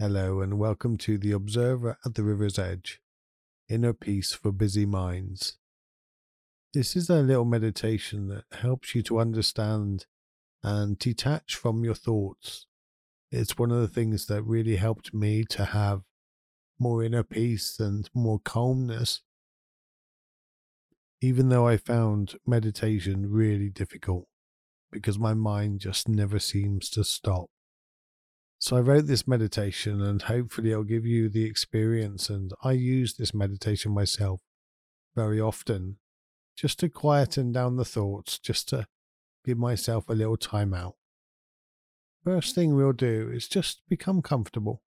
Hello, and welcome to The Observer at the River's Edge Inner Peace for Busy Minds. This is a little meditation that helps you to understand and detach from your thoughts. It's one of the things that really helped me to have more inner peace and more calmness, even though I found meditation really difficult because my mind just never seems to stop. So I wrote this meditation and hopefully it'll give you the experience. And I use this meditation myself very often just to quieten down the thoughts, just to give myself a little time out. First thing we'll do is just become comfortable.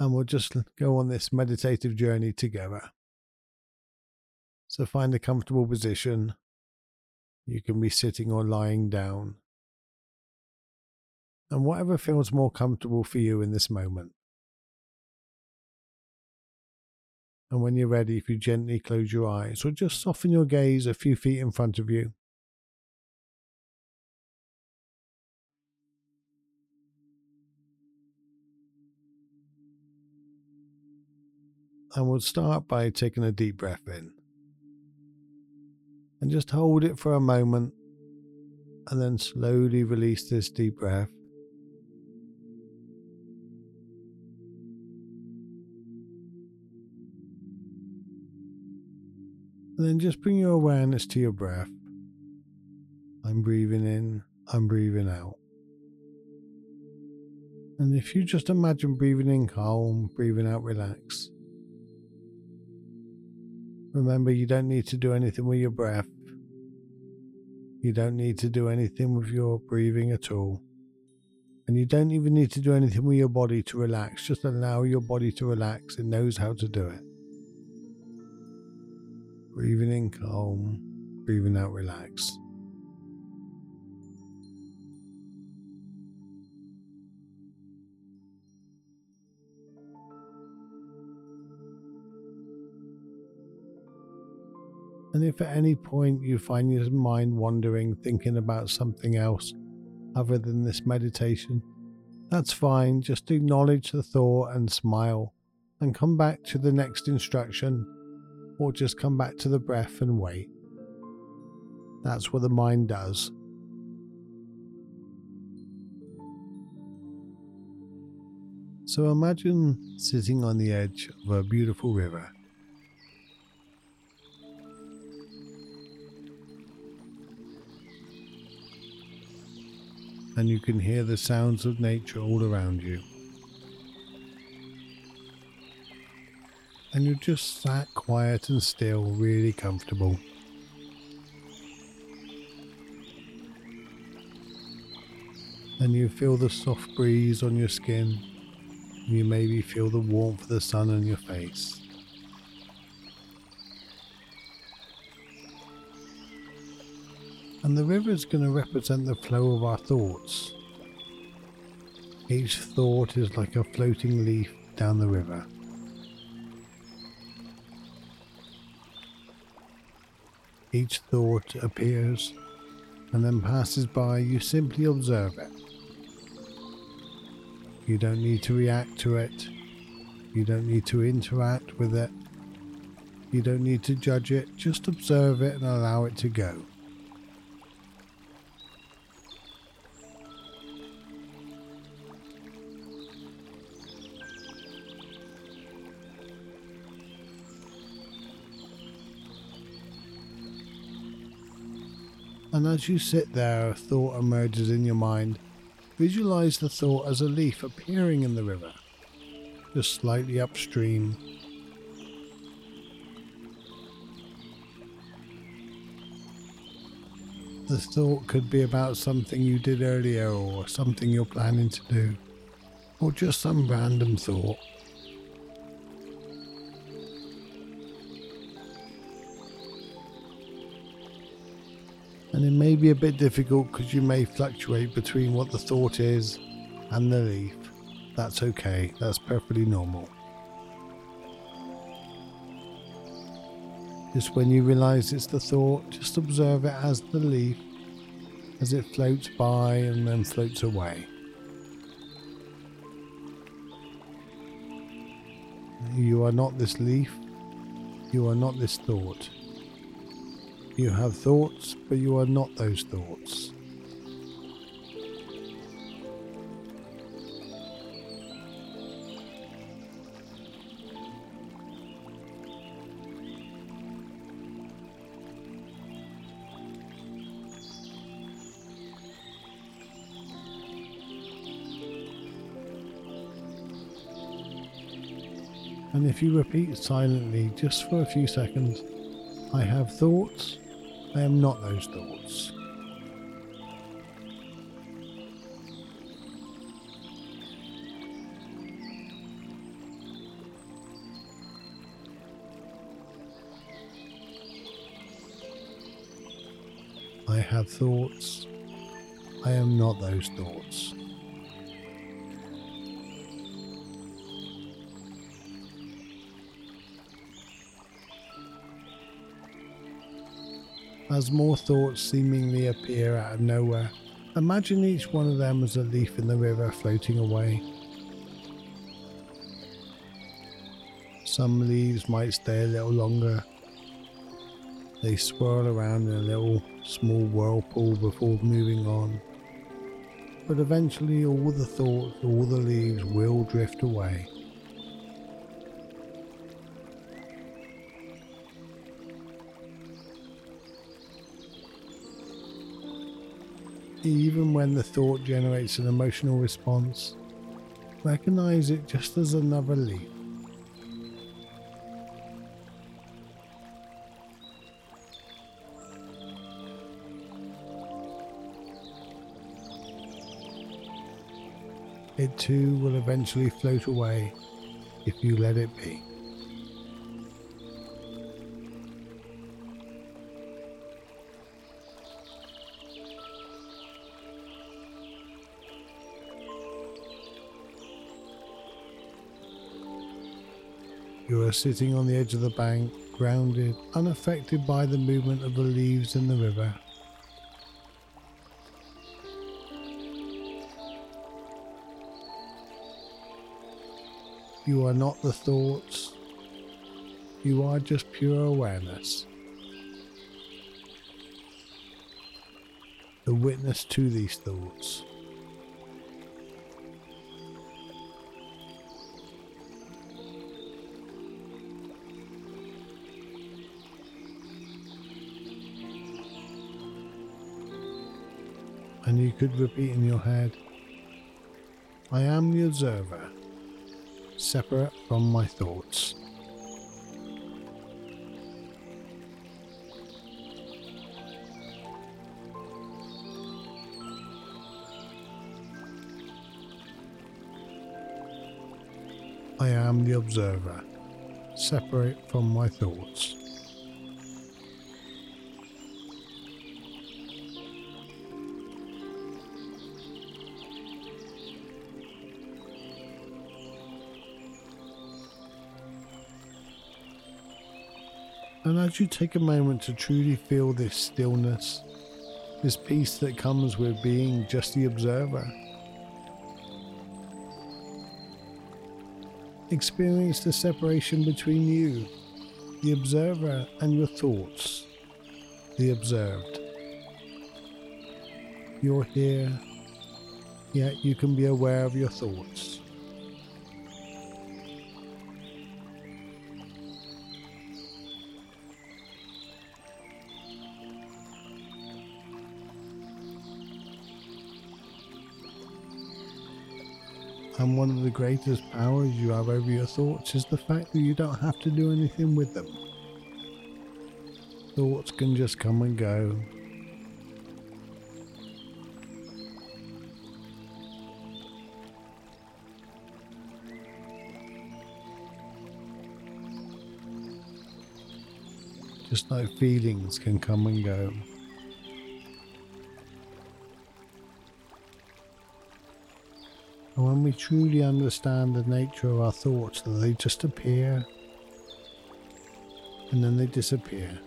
And we'll just go on this meditative journey together. So find a comfortable position. You can be sitting or lying down and whatever feels more comfortable for you in this moment. And when you're ready, if you gently close your eyes or just soften your gaze a few feet in front of you. And we'll start by taking a deep breath in. And just hold it for a moment and then slowly release this deep breath. And then just bring your awareness to your breath. I'm breathing in, I'm breathing out. And if you just imagine breathing in calm, breathing out relax. Remember, you don't need to do anything with your breath. You don't need to do anything with your breathing at all. And you don't even need to do anything with your body to relax. Just allow your body to relax. It knows how to do it. Breathing in calm, breathing out relax. And if at any point you find your mind wandering, thinking about something else other than this meditation, that's fine. Just acknowledge the thought and smile and come back to the next instruction or just come back to the breath and wait. That's what the mind does. So imagine sitting on the edge of a beautiful river. And you can hear the sounds of nature all around you. And you're just sat quiet and still, really comfortable. And you feel the soft breeze on your skin. You maybe feel the warmth of the sun on your face. And the river is going to represent the flow of our thoughts. Each thought is like a floating leaf down the river. Each thought appears and then passes by, you simply observe it. You don't need to react to it. You don't need to interact with it. You don't need to judge it. Just observe it and allow it to go. And as you sit there, a thought emerges in your mind. Visualize the thought as a leaf appearing in the river, just slightly upstream. The thought could be about something you did earlier or something you're planning to do, or just some random thought. and it may be a bit difficult because you may fluctuate between what the thought is and the leaf. That's okay, that's perfectly normal. Just when you realize it's the thought, just observe it as the leaf as it floats by and then floats away. You are not this leaf, you are not this thought. You have thoughts, but you are not those thoughts. And if you repeat silently just for a few seconds, I have thoughts, I am not those thoughts. I have thoughts, I am not those thoughts. As more thoughts seemingly appear out of nowhere. Imagine each one of them as a leaf in the river floating away. Some leaves might stay a little longer. They swirl around in a little small whirlpool before moving on. But eventually, all the thoughts, all the leaves will drift away. Even when the thought generates an emotional response, recognize it just as another leaf. It too will eventually float away if you let it be. You are sitting on the edge of the bank, grounded, unaffected by the movement of the leaves in the river. You are not the thoughts, you are just pure awareness. The witness to these thoughts. And you could repeat in your head, I am the observer, separate from my thoughts. I am the observer, separate from my thoughts. And as you take a moment to truly feel this stillness, this peace that comes with being just the observer, experience the separation between you, the observer, and your thoughts, the observed. You're here, yet you can be aware of your thoughts. And one of the greatest powers you have over your thoughts is the fact that you don't have to do anything with them. Thoughts can just come and go. Just like feelings can come and go. And when we truly understand the nature of our thoughts, they just appear and then they disappear.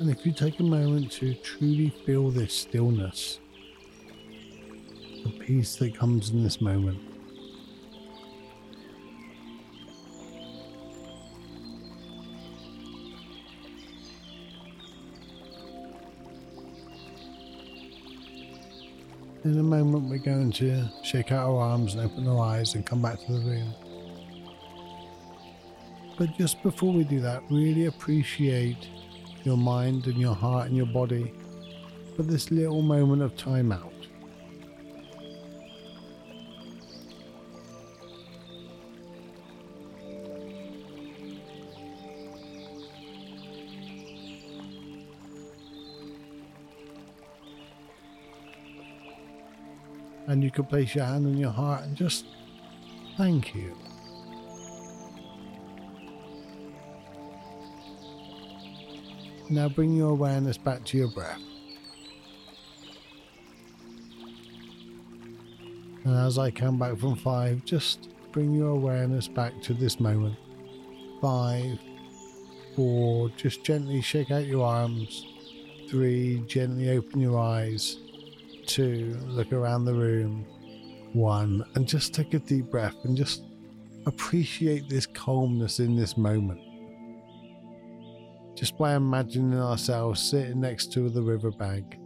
And if you take a moment to truly feel this stillness, the peace that comes in this moment, In a moment, we're going to shake out our arms and open our eyes and come back to the room. But just before we do that, really appreciate your mind and your heart and your body for this little moment of time out. And you can place your hand on your heart and just thank you. Now bring your awareness back to your breath. And as I come back from five, just bring your awareness back to this moment. Five, four, just gently shake out your arms. Three, gently open your eyes two, look around the room, one, and just take a deep breath and just appreciate this calmness in this moment. Just by imagining ourselves sitting next to the riverbank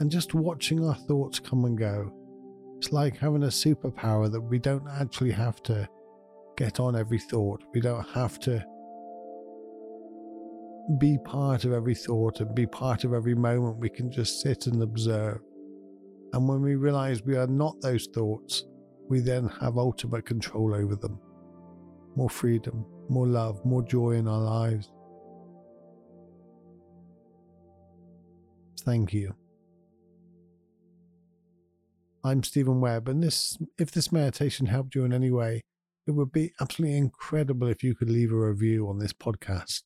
and just watching our thoughts come and go. It's like having a superpower that we don't actually have to get on every thought. We don't have to be part of every thought and be part of every moment. We can just sit and observe. And when we realize we are not those thoughts, we then have ultimate control over them. More freedom, more love, more joy in our lives. Thank you. I'm Steven Webb, and this if this meditation helped you in any way, it would be absolutely incredible if you could leave a review on this podcast.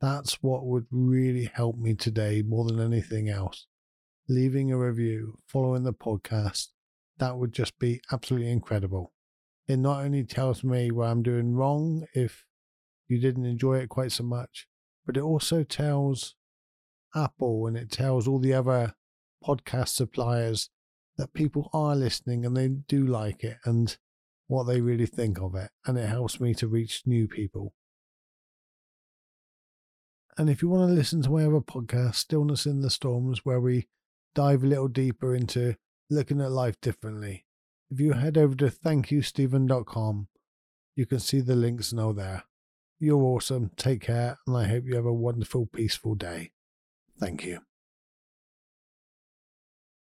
That's what would really help me today more than anything else leaving a review, following the podcast, that would just be absolutely incredible. It not only tells me what I'm doing wrong if you didn't enjoy it quite so much, but it also tells Apple and it tells all the other podcast suppliers that people are listening and they do like it and what they really think of it. And it helps me to reach new people. And if you want to listen to my other podcast, Stillness in the Storms, where we dive a little deeper into looking at life differently. If you head over to thankyousteven.com, you can see the links now there. You're awesome. Take care, and I hope you have a wonderful, peaceful day. Thank you.